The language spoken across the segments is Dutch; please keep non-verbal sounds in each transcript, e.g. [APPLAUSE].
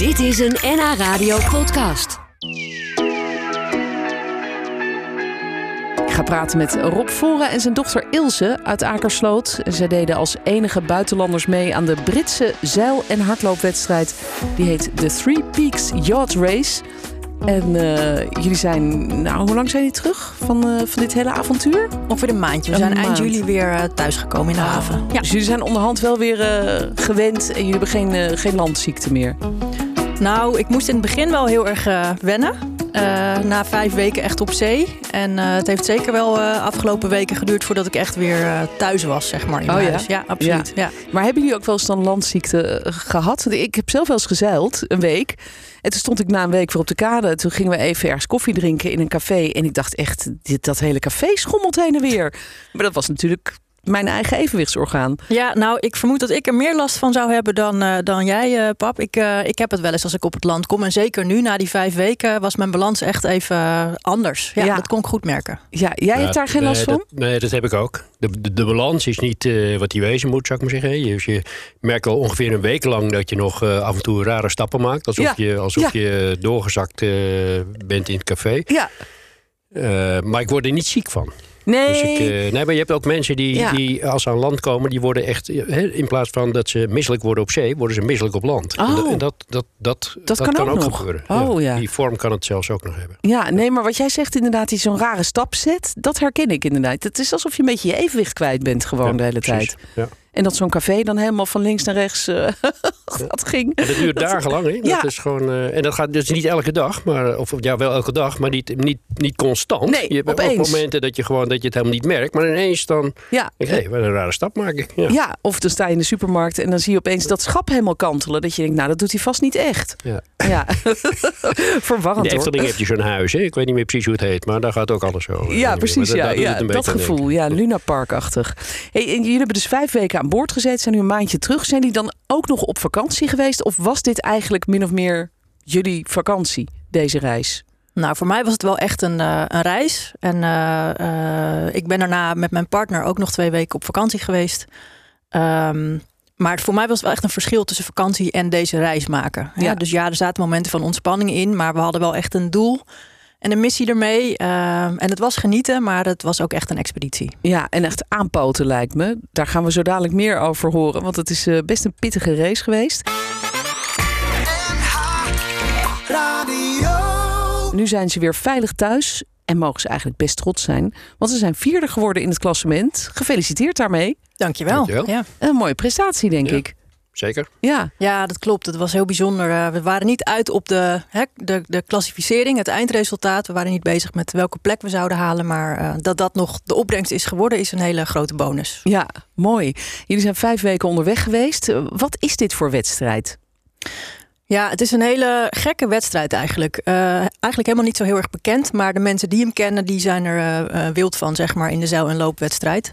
Dit is een NH Radio podcast. Ik ga praten met Rob Voren en zijn dochter Ilse uit Akersloot. Zij deden als enige buitenlanders mee aan de Britse zeil- en hardloopwedstrijd. Die heet de Three Peaks Yacht Race. En eh, jullie zijn, nou, hoe lang zijn jullie terug van, eh, van dit hele avontuur? Ongeveer een maandje. We Een zijn eind juli weer uh, thuisgekomen in de haven. Ja. Dus jullie zijn onderhand wel weer eh, gewend en jullie hebben geen, eh, geen landziekte meer. Nou, ik moest in het begin wel heel erg uh, wennen. Uh, na vijf weken echt op zee. En uh, het heeft zeker wel afgelopen weken geduurd voordat ik echt weer thuis was, zeg maar. In oh huis. ja? ja, absoluut. Ja. Maar hebben jullie ook wel eens dan landziekte gehad? Ik heb zelf wel eens gezeild, een week. En toen stond ik na een week weer op de kade. Toen gingen we even ergens koffie drinken in een café. En ik dacht echt, dit, dat hele café schommelt heen en weer. Maar dat was natuurlijk mijn eigen evenwichtsorgaan. Ja, nou, ik vermoed dat ik er meer last van zou hebben dan, uh, dan jij, uh, pap. Ik, uh, ik heb het wel eens als ik op het land kom. En zeker nu, na die vijf weken, was mijn balans echt even anders. Ja, ja. dat kon ik goed merken. Ja, jij ja, hebt daar geen nee, last van? Dat, nee, dat heb ik ook. De, de, de balans is niet uh, wat die wezen moet, zou ik maar zeggen. Je, je merkt al ongeveer een week lang dat je nog uh, af en toe rare stappen maakt. Alsof Ja. je, alsof Ja. je doorgezakt uh, bent in het café. Ja. Uh, maar ik word er niet ziek van. Nee. Dus ik, uh, nee, maar je hebt ook mensen die, Ja. die als ze aan land komen, die worden echt, hè, in plaats van dat ze misselijk worden op zee, worden ze misselijk op land. Oh. En dat, en dat, dat, dat, Dat kan ook nog. gebeuren. Oh, ja. Die vorm kan het zelfs ook nog hebben. Ja, nee, maar wat jij zegt inderdaad, die zo'n rare stap zet, dat herken ik inderdaad. Het is alsof je een beetje je evenwicht kwijt bent gewoon Ja, de hele precies. tijd. Ja. En dat zo'n café dan helemaal van links naar rechts [LAUGHS] uh, dat ging. En dat duurt dagenlang. Hè? Dat Ja. is gewoon, uh, en dat gaat dus niet elke dag, maar, of ja, wel elke dag, maar niet, niet, niet constant. Nee, je hebt ook opeens. momenten dat je, gewoon, dat je het helemaal niet merkt, maar ineens dan, Ja. denk hé, wat een rare stap maak ik. Ja. Ja, of dan sta je in de supermarkt en dan zie je opeens dat schap helemaal kantelen. Dat je denkt, nou, dat doet hij vast niet echt. Ja. Ja, In [LAUGHS] verwarrend de hoor. Efteling heb je zo'n huis, hè? ik weet niet meer precies hoe het heet, maar daar gaat ook alles zo. Ja, precies. Ja, dat gevoel. Ja, Luna Parkachtig. Hey, en jullie hebben dus vijf weken aan boord gezeten, zijn nu een maandje terug. Zijn die dan ook nog op vakantie geweest? Of was dit eigenlijk min of meer jullie vakantie, deze reis? Nou, voor mij was het wel echt een, uh, een reis. En uh, uh, ik ben daarna met mijn partner ook nog twee weken op vakantie geweest. Um, maar voor mij was het wel echt een verschil tussen vakantie en deze reis maken. Ja. Ja. Dus ja, er zaten momenten van ontspanning in, maar we hadden wel echt een doel en een missie ermee. Um, en het was genieten, maar het was ook echt een expeditie. Ja, en echt aanpoten lijkt me. Daar gaan we zo dadelijk meer over horen, want het is uh, best een pittige race geweest. Nu zijn ze weer veilig thuis en mogen ze eigenlijk best trots zijn, want ze zijn vierde geworden in het klassement. Gefeliciteerd daarmee. Dankjewel. Dankjewel. Ja. Een mooie prestatie, denk Ja. ik. Zeker. Ja, ja, dat klopt. Het was heel bijzonder. Uh, we waren niet uit op de, hè, de, de klassificering, het eindresultaat. We waren niet bezig met welke plek we zouden halen. Maar uh, dat dat nog de opbrengst is geworden, is een hele grote bonus. ja, mooi. Jullie zijn vijf weken onderweg geweest. Uh, Wat is dit voor wedstrijd? Ja, het is een hele gekke wedstrijd eigenlijk. Uh, eigenlijk helemaal niet zo heel erg bekend. Maar de mensen die hem kennen, die zijn er uh, wild van, zeg maar, in de zeil- en loopwedstrijd.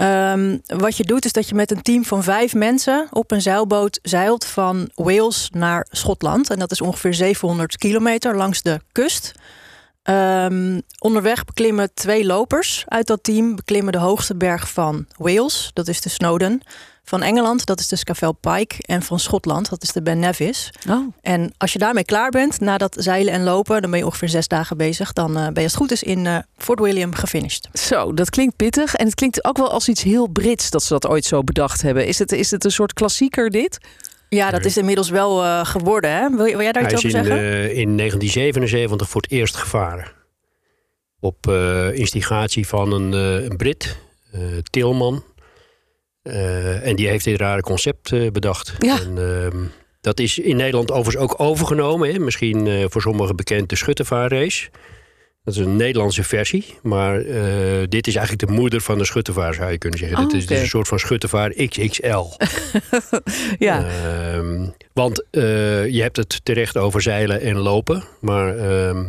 Um, wat je doet, is dat je met een team van vijf mensen op een zeilboot zeilt van Wales naar Schotland. En dat is ongeveer 700 kilometer langs de kust. Um, onderweg beklimmen twee lopers uit dat team. Beklimmen de hoogste berg van Wales, dat is de Snowdon. Van Engeland, dat is de Scafell Pike. En van Schotland, dat is de Ben Nevis. Oh. En als je daarmee klaar bent, na dat zeilen en lopen... dan ben je ongeveer zes dagen bezig. Dan uh, ben je als het goed is in uh, Fort William gefinished. Zo, dat klinkt pittig. En het klinkt ook wel als iets heel Brits dat ze dat ooit zo bedacht hebben. Is het, is het een soort klassieker dit? Ja, dat is inmiddels wel uh, geworden. Hè? Wil, wil jij daar Hij iets is over in, zeggen? uh, in 1977 voor het eerst gevaren. Op uh, instigatie van een, uh, een Brit, Tilman. Uh, en die heeft dit rare concept uh, bedacht. Ja. En, uh, dat is in Nederland overigens ook overgenomen. Hè? Misschien uh, voor sommigen bekend de Schuttevaarrace. Dat is een Nederlandse versie. Maar dit is eigenlijk de moeder van de Schuttevaar, zou je kunnen zeggen. Oh, dit, is, okay. is een soort van Schuttevaar XXL. [LAUGHS] ja. Ehm, want je hebt het terecht over zeilen en lopen. Maar ehm,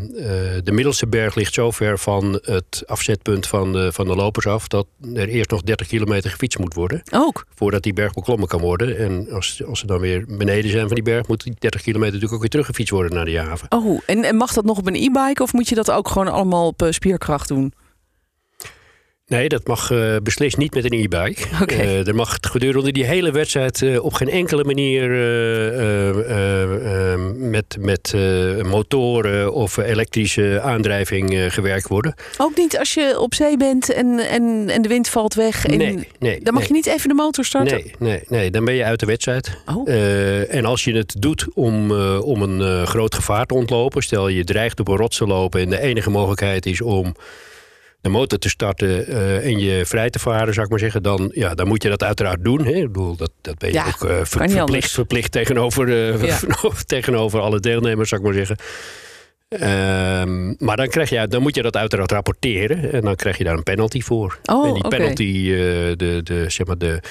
de middelste berg ligt zo ver van het afzetpunt van de, van de lopers af... dat er eerst nog 30 kilometer gefietst moet worden. Ook? Voordat die berg beklommen kan worden. En als, als ze dan weer beneden zijn van die berg... moet die 30 kilometer natuurlijk ook weer teruggefietst worden naar de haven. Oh, en, en mag dat nog op een e-bike of moet je dat ook gewoon allemaal op uh, spierkracht doen? Nee, dat mag uh, beslist niet met een e-bike. Okay. Uh, er mag gedurende die hele wedstrijd uh, op geen enkele manier met, met motoren of elektrische aandrijving gewerkt worden. Ook niet als je op zee bent en, en, en de wind valt weg? En nee, nee. Dan mag je niet even de motor starten? Nee, nee, nee, dan ben je uit de wedstrijd. Oh. en als je het doet om, om een groot gevaar te ontlopen, stel je dreigt op een rots te lopen en de enige mogelijkheid is om de motor te starten uh, en je vrij te varen, zou ik maar zeggen, dan, ja, dan moet je dat uiteraard doen. Hè? Ik bedoel, dat, dat ben je ja, ook uh, ver, verplicht, verplicht tegenover, uh, ja. [LAUGHS] tegenover alle deelnemers, zou ik maar zeggen. Um, maar dan, krijg je, dan moet je dat uiteraard rapporteren en dan krijg je daar een penalty voor. Oh, en die okay. penalty, de, de, zeg maar de,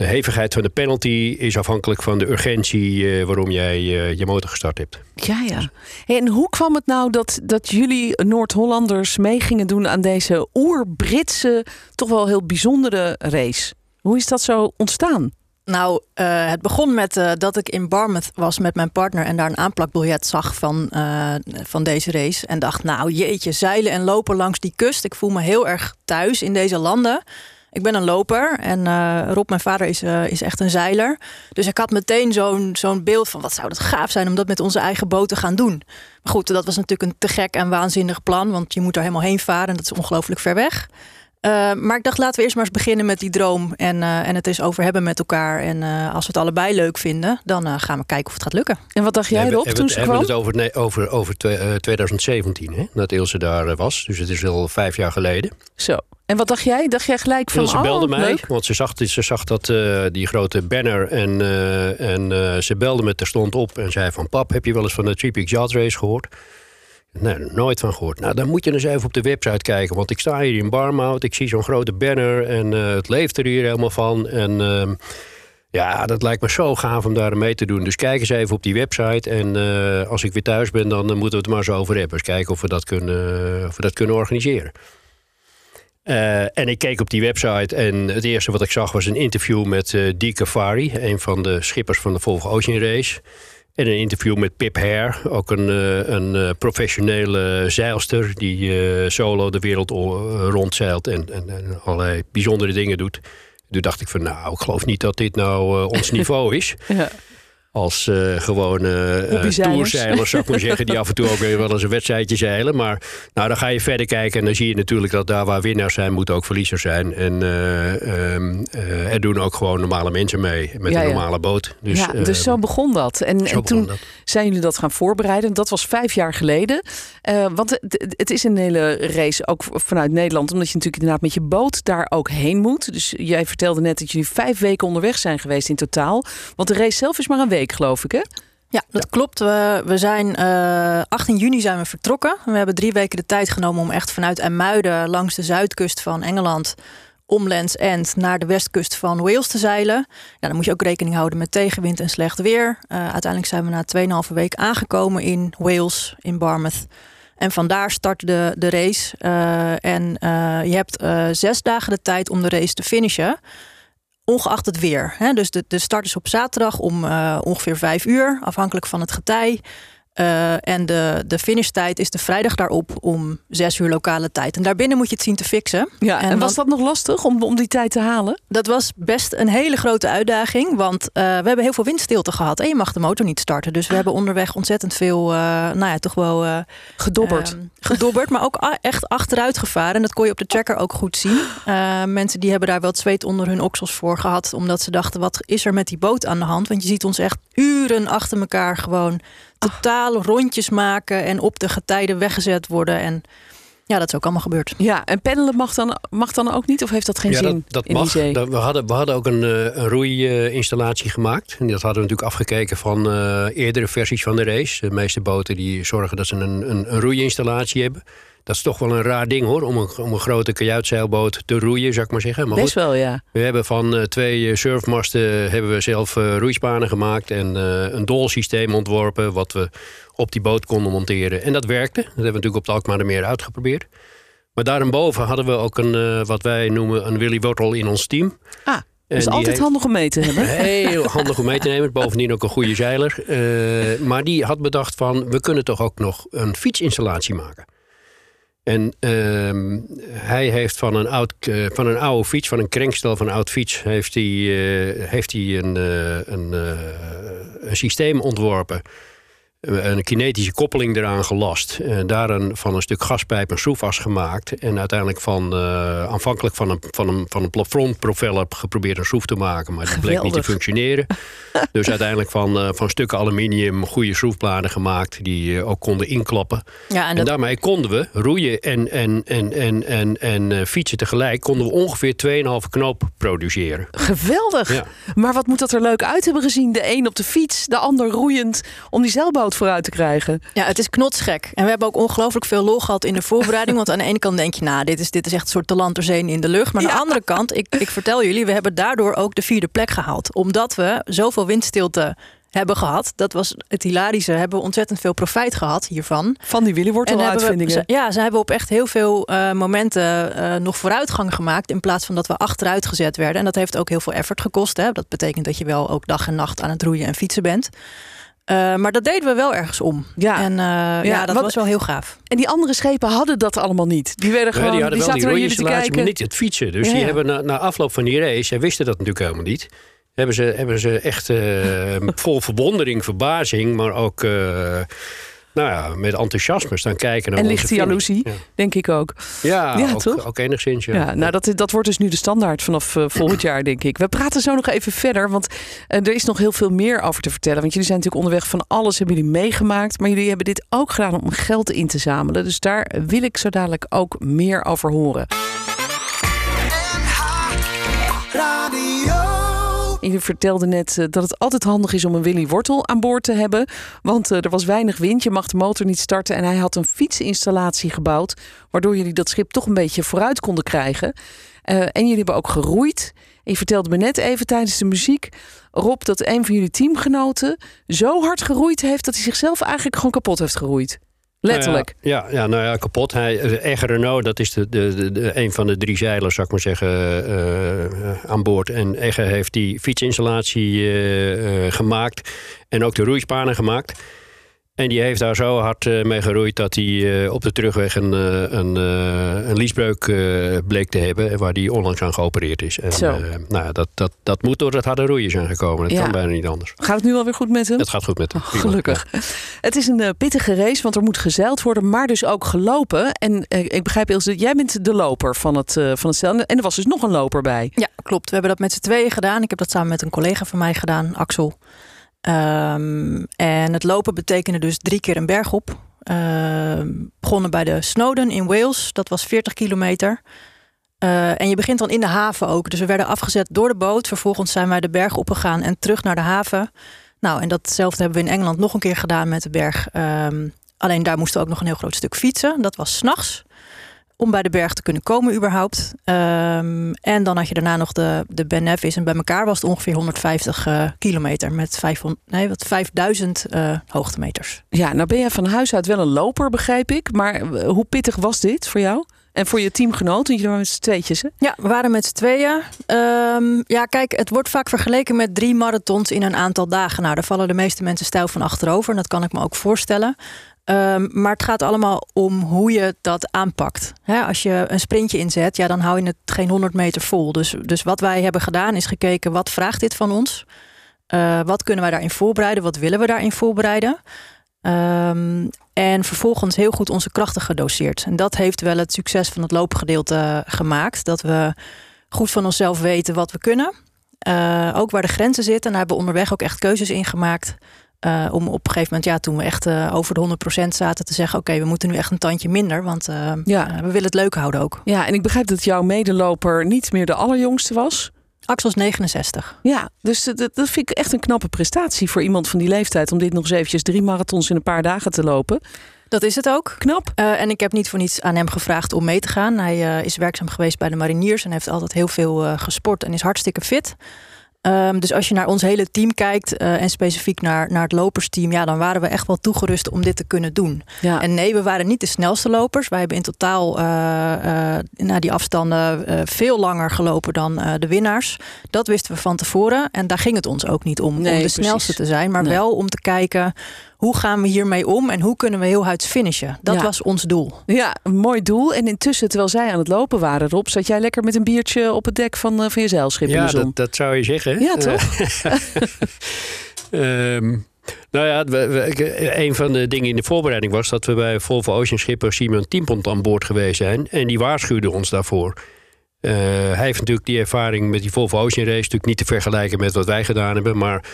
de hevigheid van de penalty is afhankelijk van de urgentie uh, waarom jij uh, je motor gestart hebt. Ja, ja. En hoe kwam het nou dat, dat jullie Noord-Hollanders mee gingen doen aan deze oer-Britse, toch wel heel bijzondere race? Hoe is dat zo ontstaan? Nou, uh, het begon met dat ik in Barmouth was met mijn partner en daar een aanplakbiljet zag van, van deze race. En dacht, nou jeetje, zeilen en lopen langs die kust. Ik voel me heel erg thuis in deze landen. Ik ben een loper en uh, Rob, mijn vader, is, uh, is echt een zeiler. Dus ik had meteen zo'n zo'n beeld van wat zou dat gaaf zijn om dat met onze eigen boot te gaan doen. Maar goed, dat was natuurlijk een te gek en waanzinnig plan, want je moet er helemaal heen varen en dat is ongelooflijk ver weg. Uh, maar ik dacht, laten we eerst maar eens beginnen met die droom en, uh, en het eens over hebben met elkaar. En uh, als we het allebei leuk vinden, dan gaan we kijken of het gaat lukken. En wat dacht jij, Rob, we, toen ze kwam? We hebben het over, nee, over, over 2017, hè, dat Ilse daar was. Dus het is al vijf jaar geleden. Zo. En wat dacht jij? Dacht jij gelijk van, oh, belde mij, leuk? want ze zag, ze zag dat, die grote banner en, en ze belde me terstond op en zei van... Pap, heb je wel eens van de Tripix Yacht Race gehoord? Nee, nooit van gehoord. Nou, dan moet je eens even op de website kijken. Want ik sta hier in Barmouth, ik zie zo'n grote banner... en uh, het leeft er hier helemaal van. En uh, ja, dat lijkt me zo gaaf om daar mee te doen. Dus kijk eens even op die website. En uh, als ik weer thuis ben, dan moeten we het maar zo over hebben. Eens kijken of we dat kunnen, of we dat kunnen organiseren. En ik keek op die website en het eerste wat ik zag was een interview met uh, Dee een van de schippers van de Volvo Ocean Race. En een interview met Pip Hare, ook een, een professionele zeilster die solo de wereld rondzeilt en, en, en, allerlei bijzondere dingen doet. Toen dacht ik van nou, ik geloof niet dat dit nou ons [LAUGHS] niveau is. Ja. Als uh, gewone uh, toerzeilers, zou ik maar zeggen, die [LAUGHS] af en toe ook weer wel eens een wedstrijdje zeilen. Maar nou, dan ga je verder kijken en dan zie je natuurlijk dat daar waar winnaars zijn, moeten ook verliezers zijn. En uh, um, er doen ook gewoon normale mensen mee met Ja, een ja. normale boot. Dus, ja, dus zo begon dat. En, toen dat. zijn jullie dat gaan voorbereiden. Dat was vijf jaar geleden. Eh, want het, het is een hele race ook vanuit Nederland. Omdat je natuurlijk inderdaad met je boot daar ook heen moet. Dus jij vertelde net dat jullie vijf weken onderweg zijn geweest in totaal. Want de race zelf is maar een week, geloof ik, hè? Ja, dat klopt. We, we zijn eh 18 juni zijn we vertrokken. We hebben drie weken de tijd genomen om echt vanuit IJmuiden langs de zuidkust van Engeland om Land's End naar de westkust van Wales te zeilen. Ja, dan moet je ook rekening houden met tegenwind en slecht weer. Uh, uiteindelijk zijn we na 2,5 week aangekomen in Wales, in Barmouth. En vandaar start de, de race. Uh, en uh, je hebt zes dagen de tijd om de race te finishen ongeacht het weer. Hè? Dus de, de start is op zaterdag om uh, ongeveer vijf uur, afhankelijk van het getij. Uh, en de, de finishtijd is de vrijdag daarop om zes uur lokale tijd. En daarbinnen moet je het zien te fixen. Ja, en, en was dat nog lastig om, om die tijd te halen? Dat was best een hele grote uitdaging. Want uh, we hebben heel veel windstilte gehad. En je mag de motor niet starten. Dus we ah. hebben onderweg ontzettend veel, uh, nou ja, toch wel... gedobberd. Ehm, gedobberd, maar ook echt achteruit gevaren. En dat kon je op de tracker ook goed zien. mensen die hebben daar wel zweet onder hun oksels voor gehad. Omdat ze dachten, wat is er met die boot aan de hand? Want je ziet ons echt uren achter elkaar gewoon totaal rondjes maken en op de getijden weggezet worden. En ja, dat is ook allemaal gebeurd. Ja, en peddelen mag dan, mag dan ook niet? Of heeft dat geen ja, zin dat, dat in mag. die zee? Dat, we, hadden, we hadden ook een, een roeiinstallatie gemaakt. En dat hadden we natuurlijk afgekeken van uh, eerdere versies van de race. De meeste boten die zorgen dat ze een, een, een roeiinstallatie hebben. Dat is toch wel een raar ding hoor, om een, om een grote kajuitzeilboot te roeien, zou ik maar zeggen. Maar Best goed, wel, ja. We hebben van uh, twee surfmasten hebben we zelf uh, roeispanen gemaakt en uh, een dolsysteem ontworpen, wat we op die boot konden monteren. En dat werkte. Dat hebben we natuurlijk op de Alkmaardermeer uitgeprobeerd. Maar daarboven hadden we ook een, wat wij noemen, een Willy Wortel in ons team. Ah. Dus altijd heeft... handig om mee te hebben. Heel [LAUGHS] handig om mee te nemen. Bovendien ook een goede zeiler. Uh, maar die had bedacht van, we kunnen toch ook nog een fietsinstallatie maken. En ehm, hij heeft van een, oud, eh, van een oude fiets, van een krenkstel van een oud fiets, heeft hij, eh, heeft hij een, eh, een, een systeem ontworpen. Een kinetische koppeling eraan gelast. En daar een, van een stuk gaspijp een schroefas gemaakt. En uiteindelijk van, eh, aanvankelijk van een, van een, van een plafondpropeller geprobeerd een schroef te maken. Maar dat bleek niet te functioneren. [LAUGHS] dus uiteindelijk van, eh, van stukken aluminium goede schroefbladen gemaakt. Die eh, ook konden inklappen. Ja, en En dat, daarmee konden we roeien en, en, en, en, en, en eh, fietsen tegelijk. Konden we ongeveer 2,5 knoop produceren. Geweldig. Ja. Maar wat moet dat er leuk uit hebben gezien? De een op de fiets, de ander roeiend om die zeilboot vooruit te krijgen. ja, het is knotsgek. En we hebben ook ongelooflijk veel lol gehad in de voorbereiding. Want aan de ene kant denk je, nou, dit is, dit is echt een soort talent ter zee in de lucht. Maar aan Ja. de andere kant, ik, ik vertel jullie, we hebben daardoor ook de vierde plek gehaald. Omdat we zoveel windstilte hebben gehad. Dat was het hilarische. Hebben we ontzettend veel profijt gehad hiervan. Van die Willy Wortel hebben we, uitvindingen. ze- ja, ze hebben op echt heel veel eh, momenten eh, nog vooruitgang gemaakt. In plaats van dat we achteruit gezet werden. En dat heeft ook heel veel effort gekost. Hè. Dat betekent dat je wel ook dag en nacht aan het roeien en fietsen bent. Eh, maar dat deden we wel ergens om. Ja. En eh, ja, dat wat- was wel heel gaaf. En die andere schepen hadden dat allemaal niet. Die werden Ja, gewoon, die hadden wel zaten die jullie te maar kijken. niet het fietsen. Dus Ja, die ja. hebben na, na afloop van die race, zij wisten dat natuurlijk helemaal niet. Hebben ze, hebben ze echt eh, vol verwondering, verbazing, maar ook eh, nou ja, met enthousiasme staan kijken. naar En lichte jaloezie, denk ik ook. Ja, Ja, ook, toch? ook enigszins. Ja. Ja, nou dat, dat wordt dus nu de standaard vanaf eh, volgend jaar, denk ik. We praten zo nog even verder, want eh, er is nog heel veel meer over te vertellen. Want jullie zijn natuurlijk onderweg van alles, hebben jullie meegemaakt. Maar jullie hebben dit ook gedaan om geld in te zamelen. Dus daar wil ik zo dadelijk ook meer over horen. Je vertelde net eh, dat het altijd handig is om een Willy Wortel aan boord te hebben. Want eh, er was weinig wind, je mag de motor niet starten. En hij had een fietsinstallatie gebouwd, waardoor jullie dat schip toch een beetje vooruit konden krijgen. Eh, en jullie hebben ook geroeid. En je vertelde me net even tijdens de muziek, Rob, dat een van jullie teamgenoten zo hard geroeid heeft dat hij zichzelf eigenlijk gewoon kapot heeft geroeid. Letterlijk. Nou ja, ja, nou ja, kapot. Hij, eh, Egge Renault, dat is de, de, de, een van de drie zeilers, zou ik maar zeggen, eh, eh, aan boord. En Egge heeft die fietsinstallatie gemaakt en ook de roeispanen gemaakt. En die heeft daar zo hard eh, mee geroeid dat hij eh, op de terugweg een, eh, een, eh, een liesbreuk eh, bleek te hebben. Waar die onlangs aan geopereerd is. En, Zo. eh, nou, ja, dat, dat, dat moet door het harde roeien zijn gekomen. Dat Ja. kan bijna niet anders. Gaat het nu alweer goed met hem? Het gaat goed met hem. Oh, gelukkig. Het is een pittige race, want er moet gezeild worden, maar dus ook gelopen. En eh, ik begrijp, Ilse, jij bent de loper van het, eh van het zeil. En er was dus nog een loper bij. Ja, klopt. We hebben dat met z'n tweeën gedaan. Ik heb dat samen met een collega van mij gedaan, Axel. Ehm, en het lopen betekende dus drie keer een berg op. Ehm, begonnen bij de Snowdon in Wales. Dat was 40 kilometer. Eh, en je begint dan in de haven ook. Dus we werden afgezet door de boot. Vervolgens zijn wij de berg opgegaan en terug naar de haven. Nou, en datzelfde hebben we in Engeland nog een keer gedaan met de berg. Ehm, alleen daar moesten we ook nog een heel groot stuk fietsen. Dat was s'nachts om bij de berg te kunnen komen überhaupt. Ehm, en dan had je daarna nog de, de Ben Nevis. En bij elkaar was het ongeveer 150 eh, kilometer met 500, nee, wat 5000 eh, hoogtemeters. Ja, nou ben jij van huis uit wel een loper, begrijp ik. Maar eh, hoe pittig was dit voor jou? En voor je teamgenoot? Want jullie waren met z'n tweetjes, hè? Ja, we waren met z'n tweeën. Ehm, ja, kijk, het wordt vaak vergeleken met drie marathons in een aantal dagen. Nou, daar vallen de meeste mensen stijl van achterover. En dat kan ik me ook voorstellen. Ehm, maar het gaat allemaal om hoe je dat aanpakt. Als je een sprintje inzet, ja, dan hou je het geen 100 meter vol. Dus, dus wat wij hebben gedaan is gekeken, wat vraagt dit van ons? Eh, wat kunnen wij daarin voorbereiden? Wat willen we daarin voorbereiden? Ehm, en vervolgens heel goed onze krachten gedoseerd. En dat heeft wel het succes van het loopgedeelte gemaakt. Dat we goed van onszelf weten wat we kunnen. Eh, ook waar de grenzen zitten. En daar hebben we onderweg ook echt keuzes in gemaakt. Eh, om op een gegeven moment, ja, toen we echt eh, over de 100% zaten, te zeggen: Oké, we moeten nu echt een tandje minder. Want eh, Ja. we willen het leuk houden ook. Ja, en ik begrijp dat jouw medeloper niet meer de allerjongste was. Axel is 69. Ja, dus dat, dat vind ik echt een knappe prestatie voor iemand van die leeftijd... om dit nog eens eventjes drie marathons in een paar dagen te lopen. Dat is het ook. Knap. En ik heb niet voor niets aan hem gevraagd om mee te gaan. Hij is werkzaam geweest bij de mariniers en heeft altijd heel veel gesport en is hartstikke fit. Ehm, dus als je naar ons hele team kijkt eh, en specifiek naar, naar het lopersteam, ja, dan waren we echt wel toegerust om dit te kunnen doen. Ja. En nee, we waren niet de snelste lopers. Wij hebben in totaal eh, na die afstanden veel langer gelopen dan de winnaars. Dat wisten we van tevoren. En daar ging het ons ook niet om, Nee, om de precies. snelste te zijn, maar Nee. wel om te kijken hoe gaan we hiermee om en hoe kunnen we heel huids finishen? Dat Ja. was ons doel. Ja, een mooi doel. En intussen, terwijl zij aan het lopen waren, Rob, zat jij lekker met een biertje op het dek van, eh, van je zeilschip in Ja, de zon. dat, dat zou je zeggen. Ja, Eh, toch? [LAUGHS] Ehm, nou ja, we, we- een van de dingen in de voorbereiding was dat we bij Volvo Ocean schipper Simon Tiempont aan boord geweest zijn. En die waarschuwde ons daarvoor. Eh, hij heeft natuurlijk die ervaring met die Volvo Ocean race natuurlijk niet te vergelijken met wat wij gedaan hebben, maar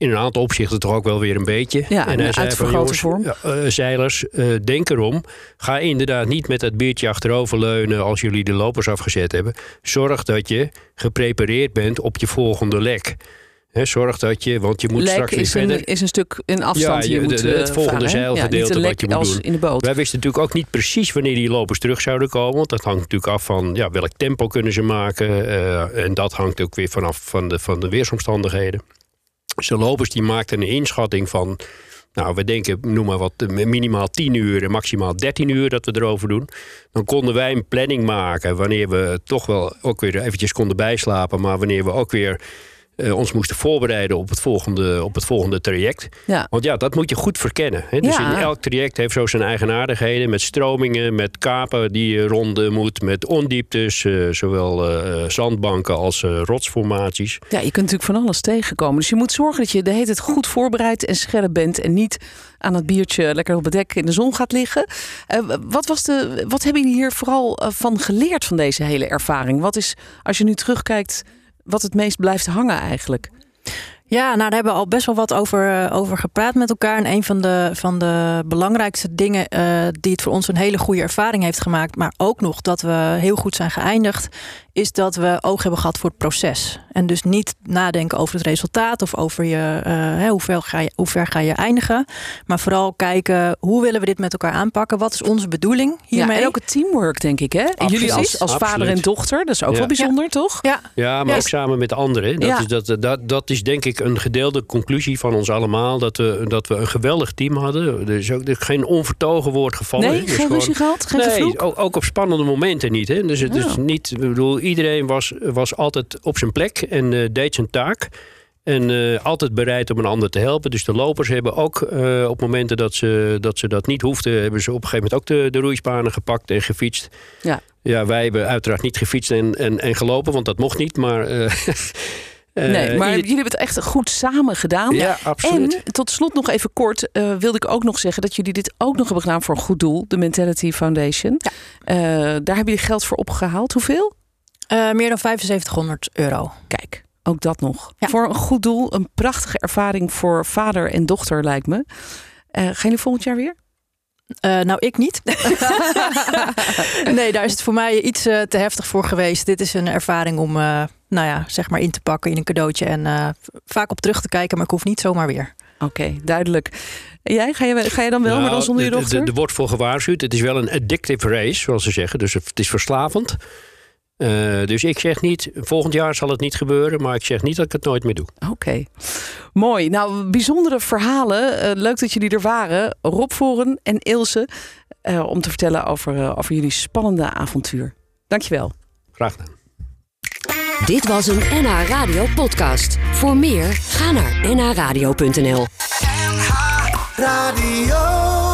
in een aantal opzichten toch ook wel weer een beetje. Ja, en hij zei van uitvergrote jongens, vorm. eh, zeilers, eh, denk erom. Ga inderdaad niet met dat biertje achteroverleunen als jullie de lopers afgezet hebben. Zorg dat je geprepareerd bent op je volgende lek. Hè, zorg dat je, want je moet Lek straks weer is verder. een, is een stuk een afstand Ja, je je- moet de- het eh, volgende zeilgedeelte ja, wat je moet doen. in de boot. Wij wisten natuurlijk ook niet precies wanneer die lopers terug zouden komen. Want dat hangt natuurlijk af van ja, welk tempo kunnen ze maken. eh, en dat hangt ook weer vanaf van de, van de weersomstandigheden. Lopers die maakten een inschatting van... Nou, we denken, noem maar wat, minimaal 10 uur en maximaal 13 uur dat we erover doen. Dan konden wij een planning maken wanneer we toch wel ook weer eventjes konden bijslapen. Maar wanneer we ook weer eh, ons moesten voorbereiden op het volgende, op het volgende traject. Ja. Want ja, dat moet je goed verkennen. Hè? Dus Ja. in elk traject heeft zo zijn eigenaardigheden. Met stromingen, met kapen die je ronden moet. Met ondieptes, eh, zowel eh, zandbanken als rotsformaties. Ja, je kunt natuurlijk van alles tegenkomen. Dus je moet zorgen dat je de hele tijd goed voorbereid en scherp bent. En niet aan het biertje lekker op het dek in de zon gaat liggen. Wat, was de, wat hebben jullie hier vooral van geleerd van deze hele ervaring? Wat is, als je nu terugkijkt, wat het meest blijft hangen eigenlijk? Ja, nou, daar hebben we al best wel wat over, eh, over gepraat met elkaar. En een van de, van de belangrijkste dingen eh, die het voor ons een hele goede ervaring heeft gemaakt, maar ook nog dat we heel goed zijn geëindigd, is dat we oog hebben gehad voor het proces. En dus niet nadenken over het resultaat of over je, eh, hè, hoe, ver ga je, hoe ver ga je eindigen. Maar vooral kijken hoe willen we dit met elkaar aanpakken? Wat is onze bedoeling Ja, hiermee? en ook het teamwork, denk ik. Hè? En jullie als, als vader en dochter, dat is ook Ja. wel bijzonder, toch? ja, Ja, maar Ja. ook samen met anderen. Dat, Ja. is, dat, dat, dat is denk ik een gedeelde conclusie van ons allemaal. Dat we, dat we een geweldig team hadden. Er is ook er is geen onvertogen woord gevallen. Nee, is geen gewoon- ruzie gehad, geen nee, ook, ook op spannende momenten niet. Hè? Dus het is Oh. niet, ik bedoel, iedereen was, was altijd op zijn plek en eh, deed zijn taak. En eh, altijd bereid om een ander te helpen. Dus de lopers hebben ook eh, op momenten dat ze, dat ze dat niet hoefden, hebben ze op een gegeven moment ook de, de roeispanen gepakt en gefietst. Ja. Ja, wij hebben uiteraard niet gefietst en, en, en gelopen, want dat mocht niet. Maar, [LAUGHS] Nee, maar jullie hebben het echt goed samen gedaan. Ja, absoluut. En tot slot nog even kort wilde ik ook nog zeggen dat jullie dit ook nog hebben gedaan voor een goed doel, de Mentality Foundation. Eh, daar hebben jullie geld voor opgehaald. Hoeveel? Eh, meer dan 7500 euro. Kijk, ook dat nog. Ja. Voor een goed doel, een prachtige ervaring voor vader en dochter lijkt me. Eh, gaan jullie volgend jaar weer? Eh, nou, ik niet. [LAUGHS] nee, daar is het voor mij iets te heftig voor geweest. Dit is een ervaring om, eh, nou ja, zeg maar in te pakken in een cadeautje. En eh, vaak op terug te kijken, maar ik hoef niet zomaar weer. Oké, duidelijk. Jij, ga je, ga je dan wel, maar dan zonder je dochter? Er wordt voor gewaarschuwd. Het is wel een addictive race, zoals ze zeggen. Dus het is verslavend. Eh, dus ik zeg niet, volgend jaar zal het niet gebeuren. Maar ik zeg niet dat ik het nooit meer doe. Oké, mooi. Nou, bijzondere verhalen. Eh, leuk dat jullie er waren. Rob Voren en Ilse. eh, om te vertellen over, over jullie spannende avontuur. Dankjewel. Graag gedaan. Dit was een NH Radio podcast. Voor meer, ga naar nhradio.nl. Radio.